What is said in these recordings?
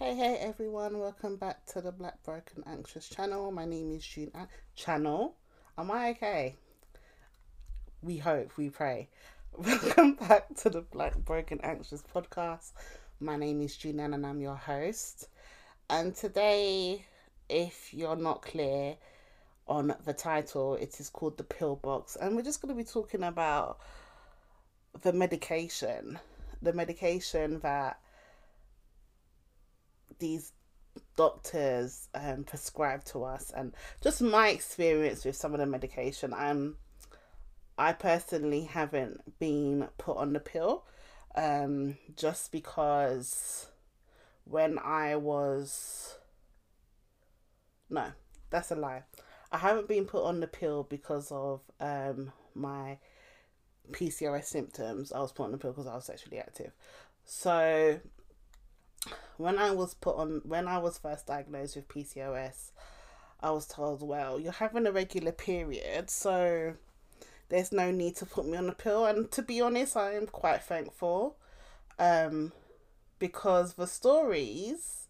Hey, hey everyone, welcome back to the Black Broken Anxious channel. My name is June. An- channel? Am I okay? We hope, we pray. Welcome back to the Black Broken Anxious podcast. My name is June and I'm your host. And today, if you're not clear on the title, it is called The Pill Box. And we're just going to be talking about the medication, the medication that these doctors um, prescribe to us and just my experience with some of the medication i'm i personally haven't been put on the pill um, just because when i was no that's a lie. I haven't been put on the pill because of um, my pcos symptoms. I was put on the pill because i was sexually active. So when I was put on when I was first diagnosed with PCOS, I was told, well, you're having a regular period, so there's no need to put me on a pill. And to be honest, I am quite thankful. Um because the stories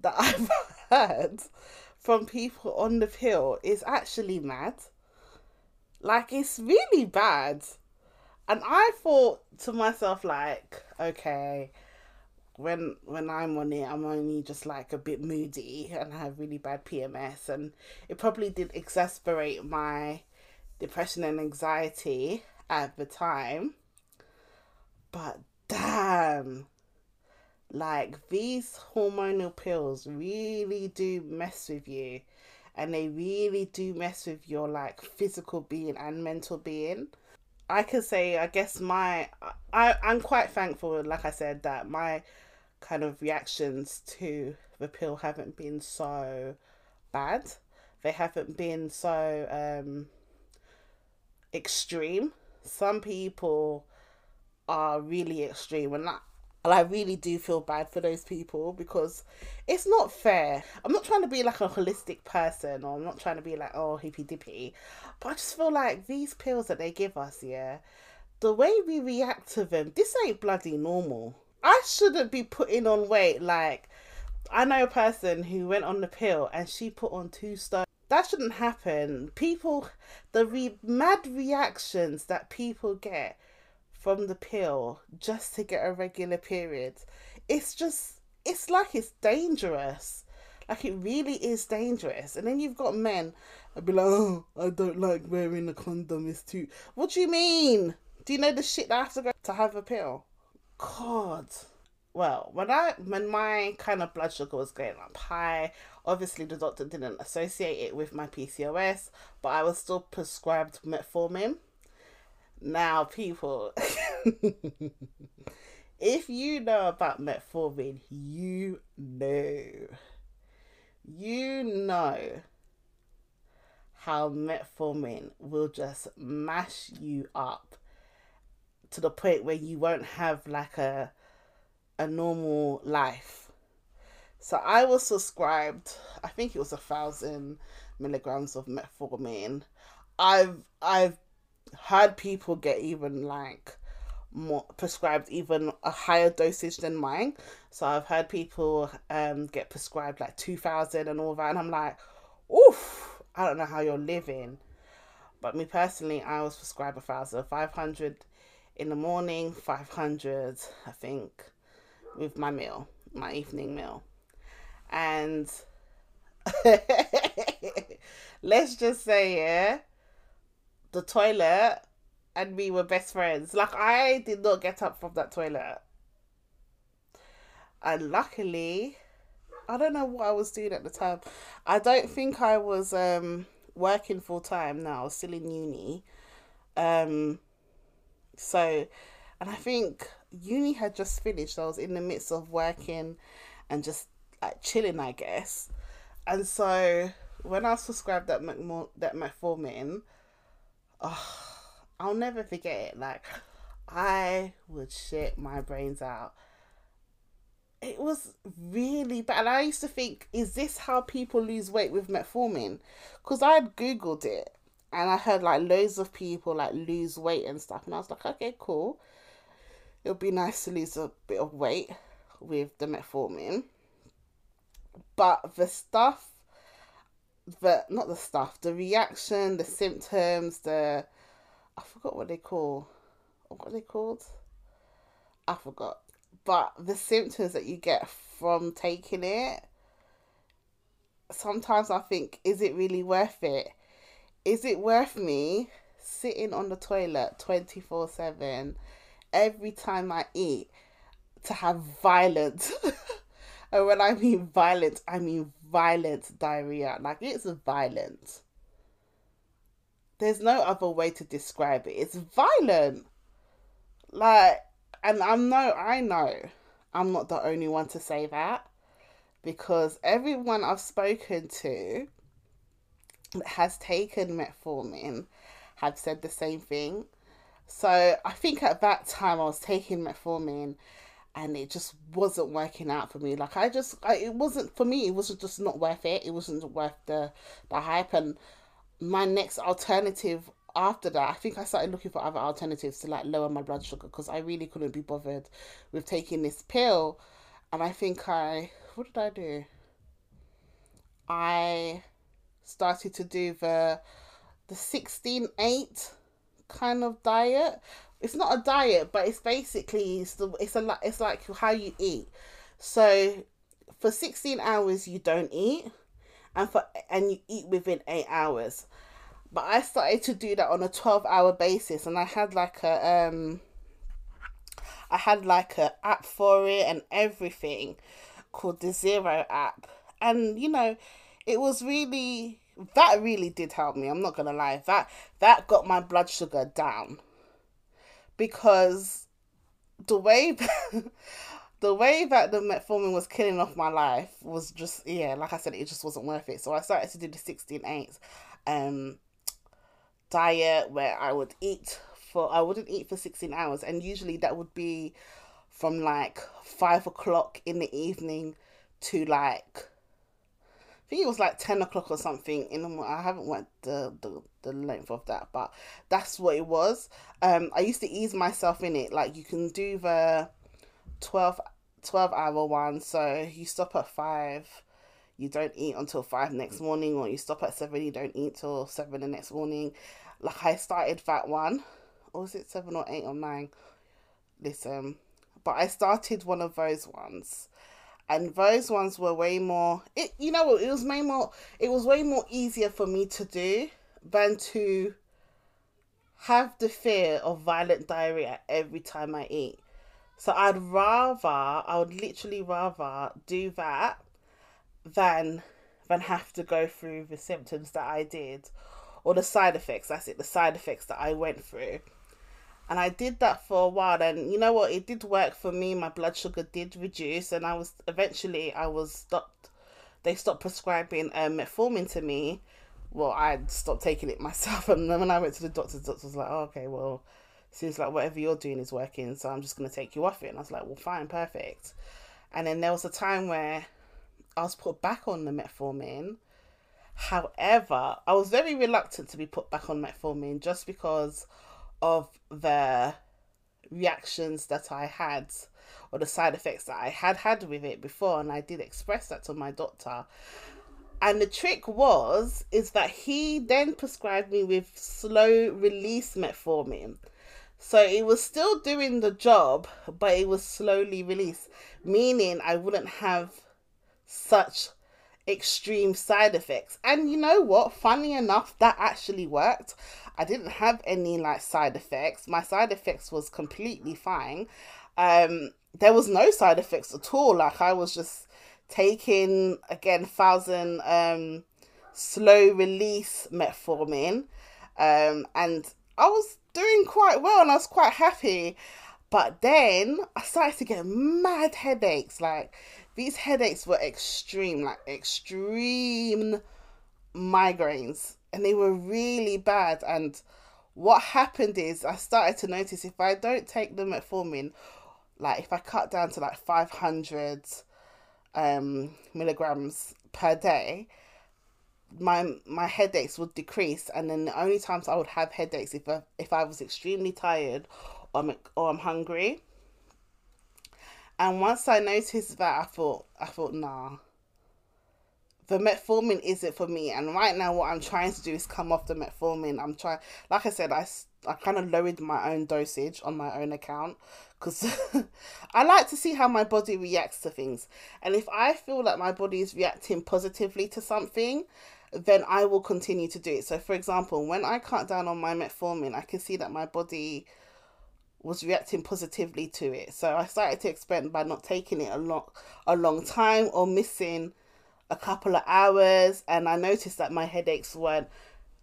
that I've heard from people on the pill is actually mad. Like it's really bad. And I thought to myself like, okay, when when I'm on it, I'm only just like a bit moody and I have really bad PMS, and it probably did exasperate my depression and anxiety at the time. But damn, like these hormonal pills really do mess with you, and they really do mess with your like physical being and mental being. I can say, I guess my, I, I'm quite thankful, like I said, that my kind of reactions to the pill haven't been so bad. They haven't been so um, extreme. Some people are really extreme, and that, and I really do feel bad for those people because it's not fair. I'm not trying to be like a holistic person, or I'm not trying to be like oh hippy dippy, but I just feel like these pills that they give us, yeah, the way we react to them, this ain't bloody normal I shouldn't be putting on weight. Like, I know a person who went on the pill and she put on two stone. That shouldn't happen. People, the re- mad reactions that people get from the pill just to get a regular period, it's just, it's like it's dangerous. Like, it really is dangerous. And then you've got men I'd be like, oh, I don't like wearing a condom. It's too. What do you mean? Do you know the shit that I have to go to have a pill? God. Well, when I when my kind of blood sugar was going up high, obviously the doctor didn't associate it with my PCOS, but I was still prescribed metformin. Now, people, if you know about metformin, you know, you know how metformin will just mash you up to the point where you won't have like a a normal life. So I was subscribed. I think it was a thousand milligrams of metformin. I've I've heard people get even like more prescribed even a higher dosage than mine. So I've heard people um get prescribed like two thousand and all that, and I'm like, oof, I don't know how you're living. But me personally, I was prescribed a thousand five hundred in the morning, 500, I think, with my meal, my evening meal. And let's just say, yeah, the toilet and me were best friends. Like, I did not get up from that toilet. And luckily, I don't know what I was doing at the time. I don't think I was um, working full time now, still in uni. Um, so, and I think uni had just finished. I was in the midst of working and just like chilling, I guess. And so when I was prescribed that Macmor- that metformin, oh, I'll never forget it. Like I would shit my brains out. It was really bad. I used to think, is this how people lose weight with metformin? Because I had googled it and I heard like loads of people like lose weight and stuff, and I was like, okay, cool. It'll be nice to lose a bit of weight with the metformin. but the stuff the not the stuff, the reaction, the symptoms, the I forgot what they call what are they called? I forgot. But the symptoms that you get from taking it, sometimes I think, is it really worth it? Is it worth me sitting on the toilet 24 7 every time I eat to have violent? and when I mean violent, I mean violent diarrhea. Like it's violent. There's no other way to describe it. It's violent. Like, and I know, I know, I'm not the only one to say that because everyone I've spoken to that has taken metformin have said the same thing. So I think at that time I was taking metformin and it just wasn't working out for me. Like I just, I, it wasn't for me. It wasn't just not worth it. It wasn't worth the the hype. And my next alternative after that, I think I started looking for other alternatives to like lower my blood sugar because I really couldn't be bothered with taking this pill. And I think I, what did I do? I started to do the the 16 8 kind of diet. It's not a diet, but it's basically it's the it's a it's like how you eat. So for 16 hours you don't eat and for and you eat within 8 hours. But I started to do that on a 12 hour basis and I had like a um I had like a app for it and everything called the Zero app. And you know it was really that really did help me I'm not going to lie. That that got my blood sugar down because the way the way that the metformin was killing off my life was just yeah like I said it just wasn't worth it. So I started to do the 16 8s um diet where I would eat for I wouldn't eat for 16 hours. And usually that would be from like five o'clock in the evening to like think it was like 10 o'clock or something in the. I haven't went the, the the length of that but that's what it was um I used to ease myself in it like you can do the 12 12 hour one so you stop at 5 you don't eat until 5 next morning or you stop at 7 you don't eat till 7 the next morning like I started that one, or was it seven or eight or nine? Listen, but I started one of those ones, and those ones were way more. It you know it was way more. It was way more easier for me to do than to have the fear of violent diarrhea every time I eat. So I'd rather, I would literally rather do that than than have to go through the symptoms that I did or the side effects. That's it, the side effects that I went through. And I did that for a while, and you know what? It did work for me. My blood sugar did reduce, and I was eventually I was stopped. They stopped prescribing um, metformin to me. Well, I stopped taking it myself, and then when I went to the doctor, the doctor was like, oh, "Okay, well, seems like whatever you're doing is working, so I'm just gonna take you off it." And I was like, "Well, fine, perfect." And then there was a time where I was put back on the metformin However, I was very reluctant to be put back on metformin just because of the reactions that I had or the side effects that I had had with it before and I did express that to my doctor. And the trick was is that he then prescribed me with slow release metformin. So it was still doing the job, but it was slowly released, meaning I wouldn't have such extreme side effects. And you know what? Funny enough, that actually worked. I didn't have any like side effects. My side effects was completely fine. Um, there was no side effects at all. Like I was just taking again thousand um slow release metformin. Um, and I was doing quite well and I was quite happy. But then I started to get mad headaches. Like these headaches were extreme, like extreme migraines, and they were really bad. And what happened is I started to notice if I don't take the metformin, like if I cut down to like 500 um, milligrams per day, my my headaches would decrease and then the only times I would have headaches if I, if I was extremely tired or I'm, or I'm hungry and once I noticed that, I thought, I thought, nah, the metformin isn't for me. And right now, what I'm trying to do is come off the metformin. I'm trying, like I said, I, I kind of lowered my own dosage on my own account because I like to see how my body reacts to things. And if I feel like my body is reacting positively to something, then I will continue to do it. So, for example, when I cut down on my metformin, I can see that my body was reacting positively to it. So I started to experiment by not taking it a long, a long time or missing a couple of hours, and I noticed that my headaches weren't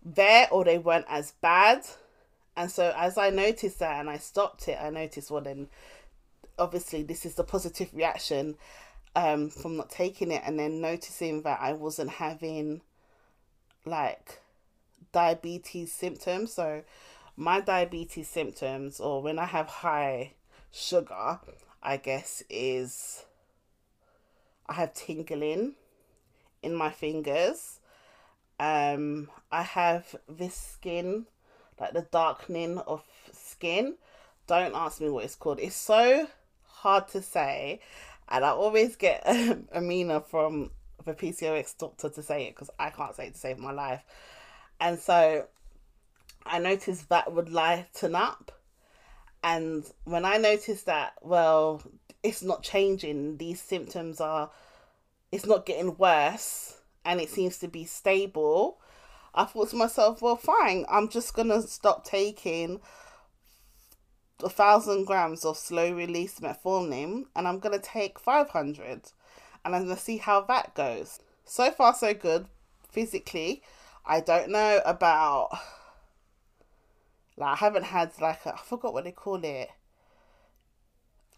there or they weren't as bad. And so as I noticed that and I stopped it, I noticed well then obviously this is the positive reaction um from not taking it and then noticing that I wasn't having like diabetes symptoms. So my diabetes symptoms or when I have high sugar, I guess is I have tingling in my fingers. Um, I have this skin, like the darkening of skin. Don't ask me what it's called. It's so hard to say, and I always get um, Amina from the PCOS doctor to say it because I can't say it to save my life. And so I noticed that would lighten up. And when I noticed that, well, it's not changing, these symptoms are it's not getting worse and it seems to be stable, I thought to myself, well, fine, I'm just gonna stop taking a thousand grams of slow release metformin and I'm gonna take 500 and I'm gonna see how that goes. So far, so good. Physically, I don't know about. Like, I haven't had like a, I forgot what they call it.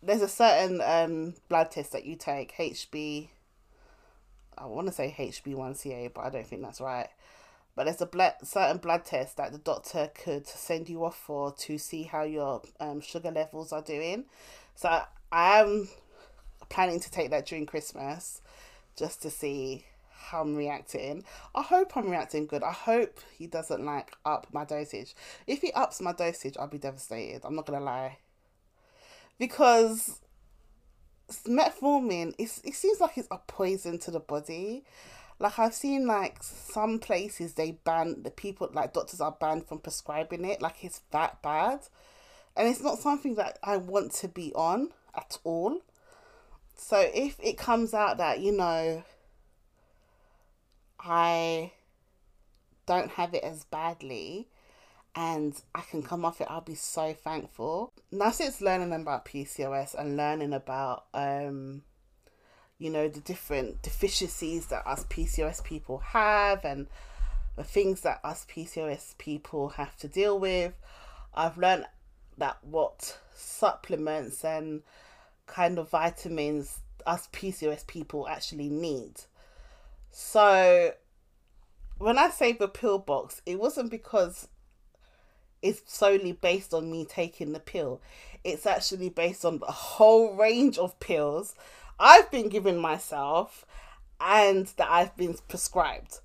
There's a certain um blood test that you take, HB I want to say HB1CA, but I don't think that's right. But there's a blood, certain blood test that the doctor could send you off for to see how your um, sugar levels are doing. So I am planning to take that during Christmas just to see how I'm reacting. I hope I'm reacting good. I hope he doesn't like up my dosage. If he ups my dosage, I'll be devastated. I'm not gonna lie. Because metformin it's, it seems like it's a poison to the body. Like i've seen like some places they ban the people like doctors are banned from prescribing it like it's that bad. And it's not something that i want to be on at all. So if it comes out that you know i don't have it as badly and I can come off it, I'll be so thankful. Now, since learning about PCOS and learning about, um, you know, the different deficiencies that us PCOS people have and the things that us PCOS people have to deal with, I've learned that what supplements and kind of vitamins us PCOS people actually need. So, when I say the pill box, it wasn't because is solely based on me taking the pill. It's actually based on a whole range of pills I've been giving myself and that I've been prescribed.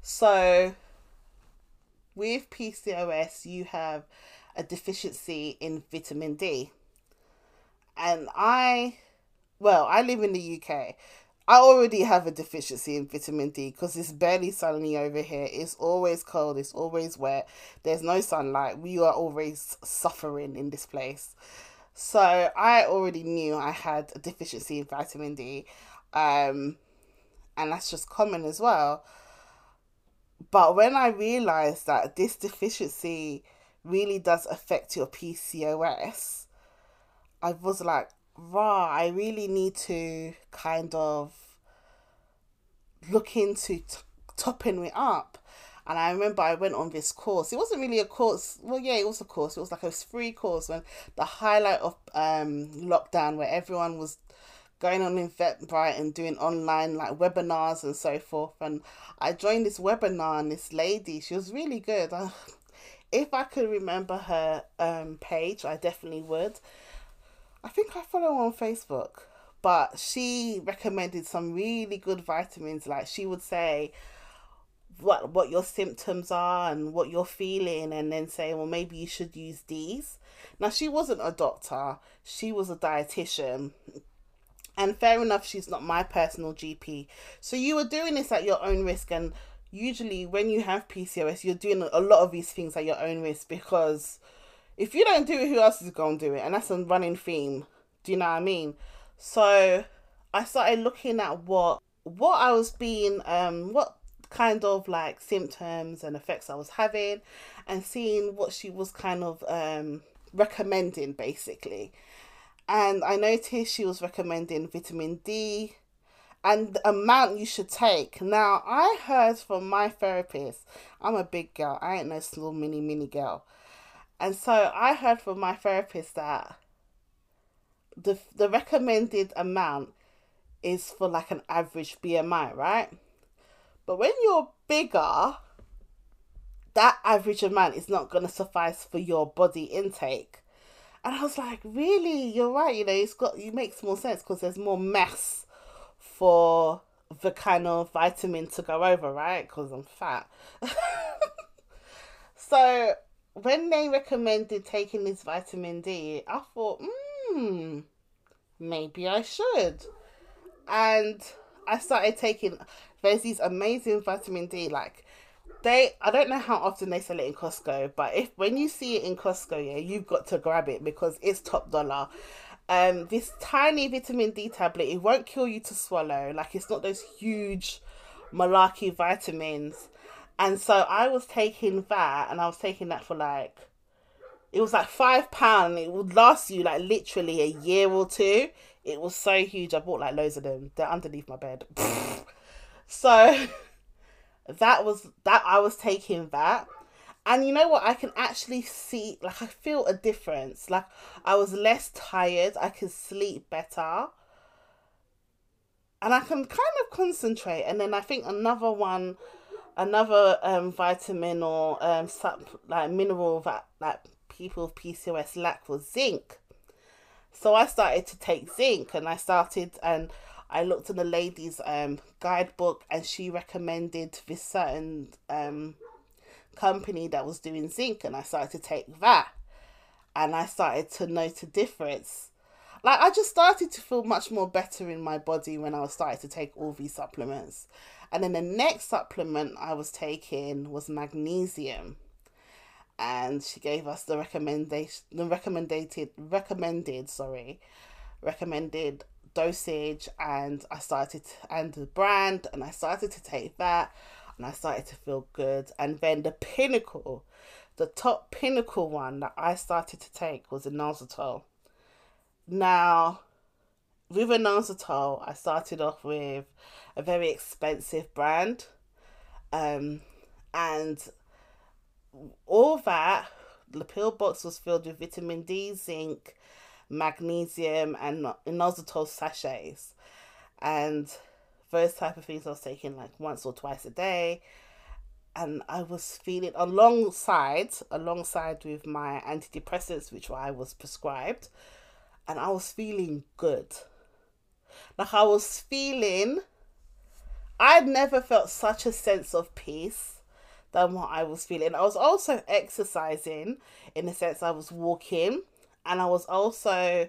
So, with PCOS, you have a deficiency in vitamin D. And I, well, I live in the UK. I already have a deficiency in vitamin D because it's barely sunny over here. It's always cold, it's always wet, there's no sunlight. We are always suffering in this place. So I already knew I had a deficiency in vitamin D. Um, and that's just common as well. But when I realized that this deficiency really does affect your PCOS, I was like, rah, I really need to kind of look into t- topping it up. And I remember I went on this course. It wasn't really a course. Well, yeah, it was a course. It was like a free course when the highlight of um lockdown where everyone was going on Eventbrite and doing online like webinars and so forth. And I joined this webinar and this lady, she was really good. if I could remember her um page, I definitely would. I think I follow on Facebook, but she recommended some really good vitamins. Like she would say what what your symptoms are and what you're feeling, and then say, well, maybe you should use these. Now she wasn't a doctor; she was a dietitian, And fair enough, she's not my personal GP. So you were doing this at your own risk. And usually, when you have PCOS, you're doing a lot of these things at your own risk because if you don't do it, who else is going to do it? And that's a running theme. Do you know what I mean? So I started looking at what what I was being um what kind of like symptoms and effects I was having and seeing what she was kind of um recommending basically. And I noticed she was recommending vitamin D and the amount you should take. Now, I heard from my therapist, I'm a big girl, I ain't no small mini mini girl. And so I heard from my therapist that the the recommended amount is for like an average BMI, right? But when you're bigger, that average amount is not going to suffice for your body intake. And I was like, really? You're right. You know, it's got, it makes more sense because there's more mass for the kind of vitamin to go over, right? Because I'm fat. so when they recommended taking this vitamin D, I thought, hmm, maybe I should. And I started taking, there's these amazing vitamin D, like, they I don't know how often they sell it in Costco, but if when you see it in Costco, yeah, you've got to grab it because it's top dollar. Um, this tiny vitamin D tablet, it won't kill you to swallow. Like it's not those huge malarkey vitamins. And so I was taking that, and I was taking that for like, it was like five pound. It would last you like literally a year or two. It was so huge. I bought like loads of them. They're underneath my bed. so that was that I was taking that. And you know what? I can actually see, like, I feel a difference. Like, I was less tired. I could sleep better. And I can kind of concentrate. And then I think another one, another um, vitamin or um, sup, like mineral that like people with PCOS lack was zinc. So I started to take zinc and I started and I looked in the ladies' um, guidebook and she recommended this certain um, company that was doing zinc, and I started to take that, and I started to note a difference. Like I just started to feel much more better in my body when I was starting to take all these supplements. And then the next supplement I was taking was magnesium. And she gave us the recommendation the recommended recommended, sorry, recommended dosage and I started and the brand and I started to take that and I started to feel good and then the pinnacle the top pinnacle one that I started to take was inositol. Now with inositol I started off with a very expensive brand um and all that the pill box was filled with vitamin D, zinc, magnesium and inositol sachets. And those type of things I was taking like once or twice a day. And I was feeling alongside alongside with my antidepressants which I was prescribed. And I was feeling good like I was feeling I'd never felt such a sense of peace than what I was feeling. I was also exercising in the sense I was walking and I was also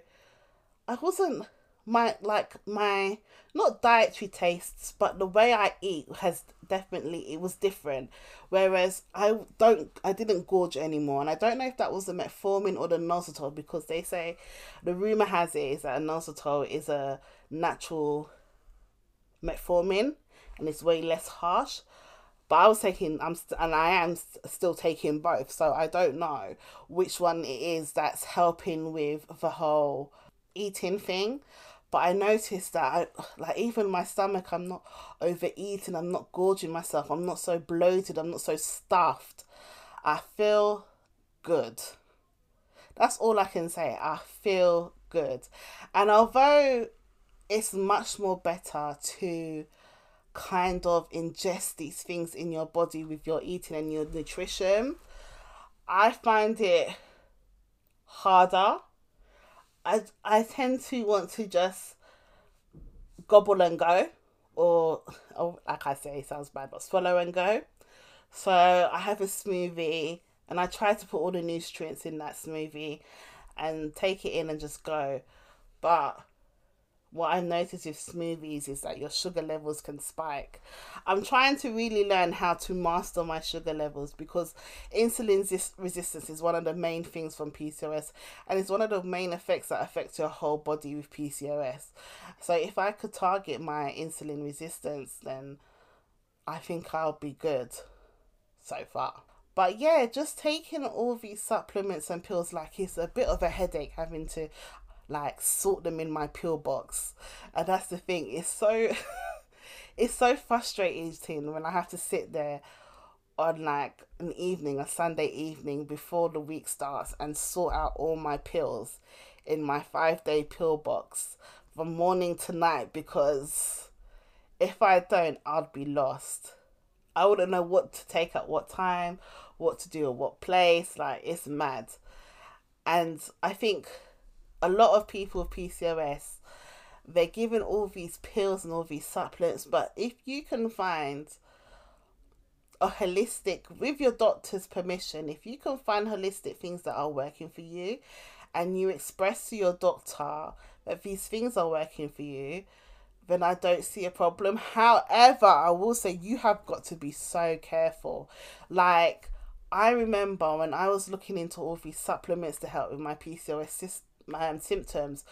I wasn't my like my not dietary tastes but the way I eat has definitely it was different whereas I don't I didn't gorge anymore and I don't know if that was the metformin or the inositol because they say the rumor has it is that inositol is a natural metformin and it's way less harsh but I was taking, I'm st- and I am st- still taking both. So I don't know which one it is that's helping with the whole eating thing. But I noticed that, I, like, even my stomach, I'm not overeating, I'm not gorging myself, I'm not so bloated, I'm not so stuffed. I feel good. That's all I can say. I feel good. And although it's much more better to kind of ingest these things in your body with your eating and your nutrition, I find it harder. I, I tend to want to just gobble and go, or, or like I say, sounds bad, but swallow and go. So I have a smoothie and I try to put all the nutrients in that smoothie and take it in and just go. But what I noticed with smoothies is that your sugar levels can spike. I'm trying to really learn how to master my sugar levels because insulin resistance is one of the main things from PCOS and it's one of the main effects that affects your whole body with PCOS. So if I could target my insulin resistance, then I think I'll be good so far. But yeah, just taking all these supplements and pills like it's a bit of a headache having to like sort them in my pill box. And that's the thing. It's so it's so frustrating when I have to sit there on like an evening, a Sunday evening before the week starts and sort out all my pills in my five day pill box from morning to night because if I don't, I'd be lost. I wouldn't know what to take at what time, what to do at what place. Like, it's mad. And I think a lot of people with PCOS, they're given all these pills and all these supplements, but if you can find a holistic, with your doctor's permission, if you can find holistic things that are working for you and you express to your doctor that these things are working for you, then I don't see a problem. However, I will say you have got to be so careful. Like, I remember when I was looking into all these supplements to help with my PCOS um, symptoms,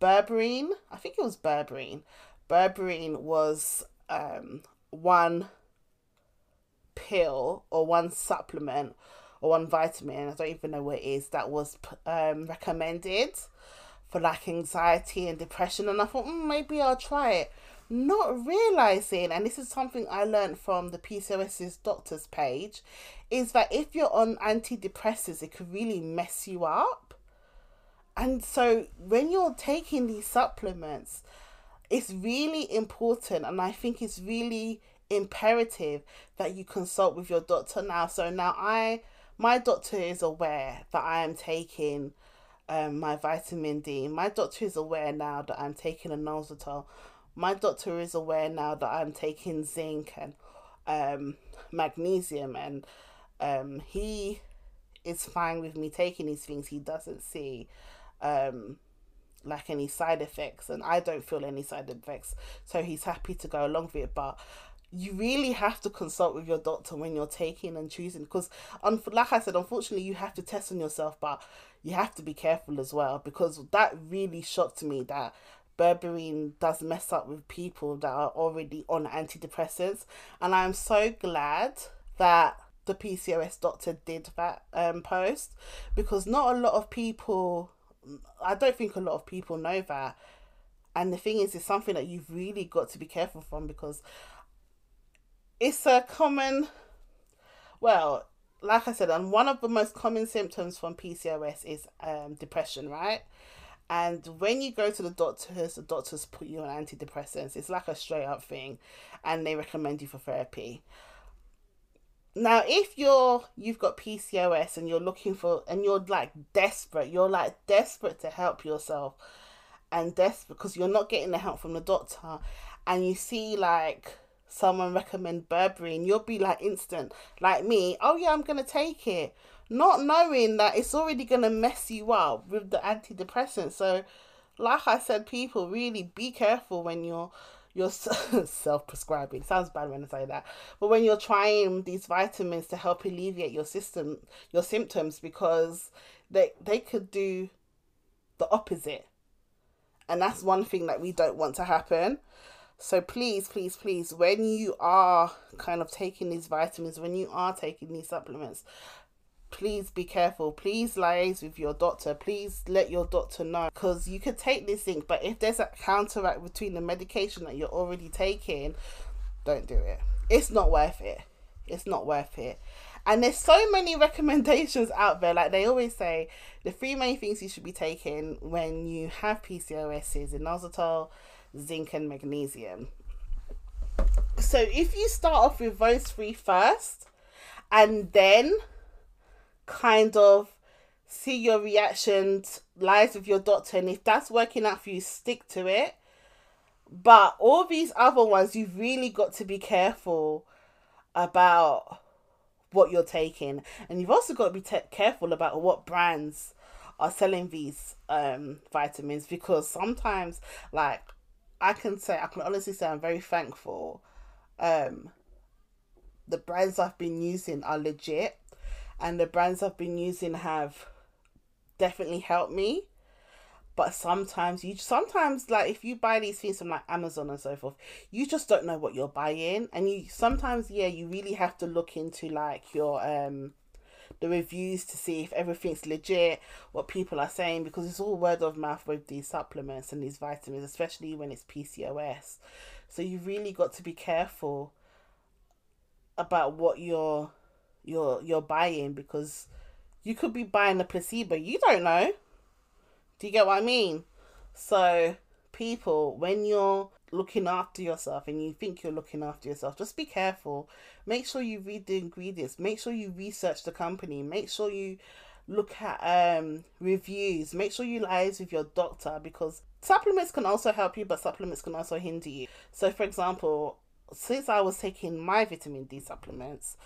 berberine, I think it was berberine. Berberine was um, one pill or one supplement or one vitamin, I don't even know what it is, that was um, recommended for like anxiety and depression. And I thought, mm, maybe I'll try it. Not realizing, and this is something I learned from the PCOS's doctor's page, is that if you're on antidepressants, it could really mess you up and so when you're taking these supplements, it's really important and I think it's really imperative that you consult with your doctor now. So now I my doctor is aware that I am taking um, my vitamin D. My doctor is aware now that I'm taking inositol. My doctor is aware now that I'm taking zinc and um, magnesium, and um, he is fine with me taking these things. He doesn't see um like any side effects and I don't feel any side effects so he's happy to go along with it. But you really have to consult with your doctor when you're taking and choosing because un- like I said unfortunately you have to test on yourself but you have to be careful as well because that really shocked me that berberine does mess up with people that are already on antidepressants. And I'm so glad that the PCOS doctor did that um post because not a lot of people I don't think a lot of people know that. And the thing is, it's something that you've really got to be careful from because it's a common, well, like I said, and one of the most common symptoms from PCOS is um, depression, right? And when you go to the doctors, the doctors put you on antidepressants. It's like a straight up thing, and they recommend you for therapy. Now, if you're you've got PCOS and you're looking for and you're like desperate, you're like desperate to help yourself and desperate because you're not getting the help from the doctor and you see like someone recommend berberine and you'll be like instant like me, oh yeah, I'm gonna take it. Not knowing that it's already gonna mess you up with the antidepressant. So like I said, people really be careful when you're you're self-prescribing. Sounds bad when i say that. But when you're trying these vitamins to help alleviate your system your symptoms because they they could do the opposite. And that's one thing that we don't want to happen. So please please please when you are kind of taking these vitamins when you are taking these supplements please be careful. Please liaise with your doctor. Please let your doctor know because you could take this thing, but if there's a counteract between the medication that you're already taking, don't do it. It's not worth it. It's not worth it. And there's so many recommendations out there. Like they always say, the three main things you should be taking when you have PCOS is inositol, zinc, and magnesium. So if you start off with those three first, and then kind of see your reactions lies with your doctor and if that's working out for you stick to it but all these other ones you've really got to be careful about what you're taking and you've also got to be te- careful about what brands are selling these um vitamins because sometimes like I can say I can honestly say I'm very thankful. Um, the brands I've been using are legit, and the brands I've been using have definitely helped me. But sometimes you sometimes like if you buy these things from like Amazon and so forth, you just don't know what you're buying, and you sometimes yeah you really have to look into like your um the reviews to see if everything's legit, what people are saying, because it's all word of mouth with these supplements and these vitamins, especially when it's PCOS. So you really got to be careful about what you're you're you're buying because you could be buying a placebo. You don't know. Do you get what I mean? So people, when you're looking after yourself and you think you're looking after yourself, just be careful. Make sure you read the ingredients. Make sure you research the company. Make sure you look at um reviews. Make sure you liaise with your doctor because supplements can also help you, but supplements can also hinder you. So, for example, since I was taking my vitamin D supplements,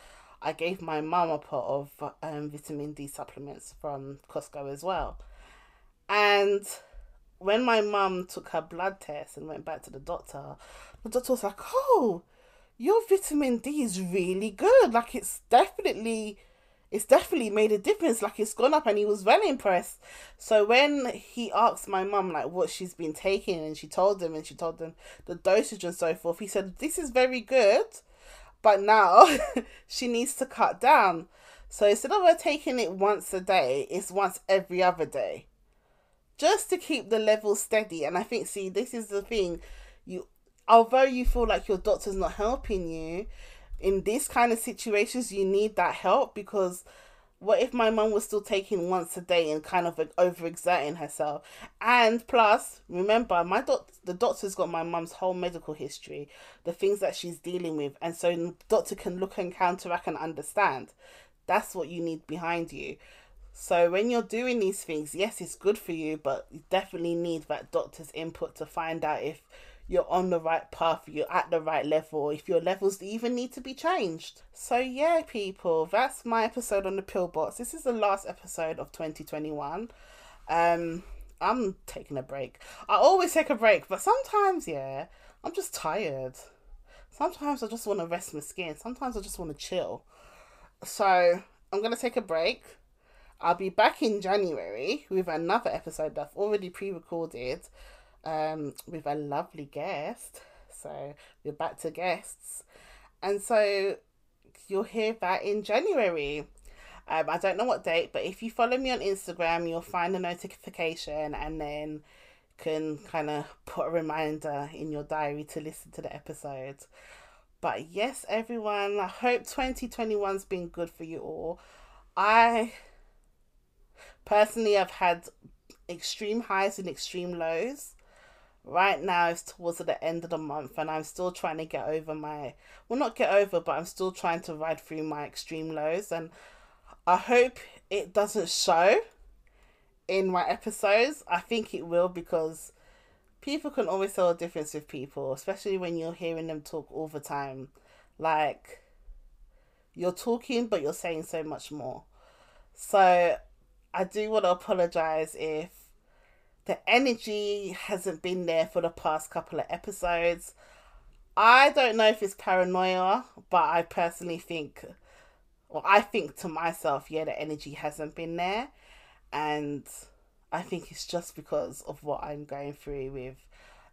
I gave my mum a pot of um, vitamin D supplements from Costco as well. And when my mum took her blood test and went back to the doctor, the doctor was like, "Oh, your vitamin D is really good. Like it's definitely." It's definitely made a difference. Like it's gone up, and he was very impressed. So when he asked my mum like what she's been taking, and she told him, and she told them the dosage and so forth, he said this is very good, but now she needs to cut down. So instead of her taking it once a day, it's once every other day just to keep the level steady. And I think, see, this is the thing. You, although you feel like your doctor's not helping you, in this kind of situations, you need that help because what if my mum was still taking once a day and kind of like overexerting herself? And plus, remember, my doc- the doctor's got my mum's whole medical history, the things that she's dealing with, and so the doctor can look and counteract and understand. That's what you need behind you. So when you're doing these things, yes, it's good for you, but you definitely need that doctor's input to find out if you're on the right path, you're at the right level, if your levels even need to be changed. So yeah, people, that's my episode on the pill box. This is the last episode of 2021. Um, I'm taking a break. I always take a break, but sometimes, yeah, I'm just tired. Sometimes I just want to rest my skin. Sometimes I just want to chill. So I'm gonna take a break I'll be back in January with another episode that I've already pre recorded um, with a lovely guest. So we're back to guests. And so you'll hear that in January. Um, I don't know what date, but if you follow me on Instagram, you'll find a notification and then can kind of put a reminder in your diary to listen to the episode. But yes, everyone, I hope 2021's been good for you all. I Personally, I've had extreme highs and extreme lows. Right now, it's towards the end of the month, and I'm still trying to get over my well, not get over, but I'm still trying to ride through my extreme lows. And I hope it doesn't show in my episodes. I think it will because people can always tell a difference with people, especially when you're hearing them talk all the time. Like, you're talking, but you're saying so much more. So, I do want to apologize if the energy hasn't been there for the past couple of episodes. I don't know if it's paranoia, but I personally think, well, I think to myself, yeah, the energy hasn't been there. And I think it's just because of what I'm going through with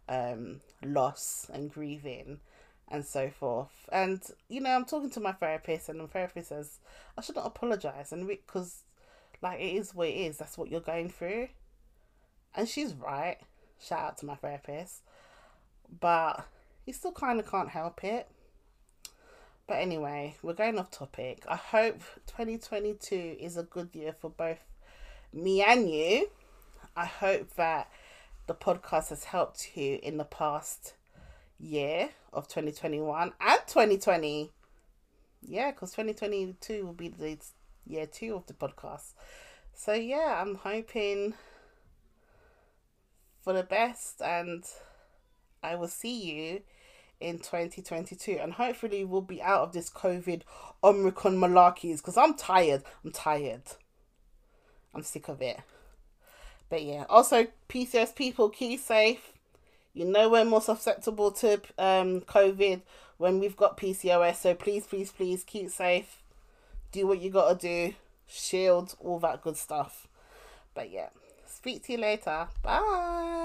um, loss and grieving and so forth. And, you know, I'm talking to my therapist, and the therapist says I shouldn't apologize. And because like it is what it is. That's what you're going through. And she's right. Shout out to my therapist. But you still kind of can't help it. But anyway, we're going off topic. I hope 2022 is a good year for both me and you. I hope that the podcast has helped you in the past year of 2021 and 2020. Yeah, because 2022 will be the year two of the podcast. So yeah, I'm hoping for the best and I will see you in 2022 and hopefully we'll be out of this COVID Omicron malarkeys because I'm tired. I'm tired. I'm sick of it. But yeah, also PCOS people, keep safe, You know we're more susceptible to um COVID when we've got PCOS. So please, please, please keep safe. Do what you gotta do. Shield, all that good stuff. But yeah, speak to you later. Bye.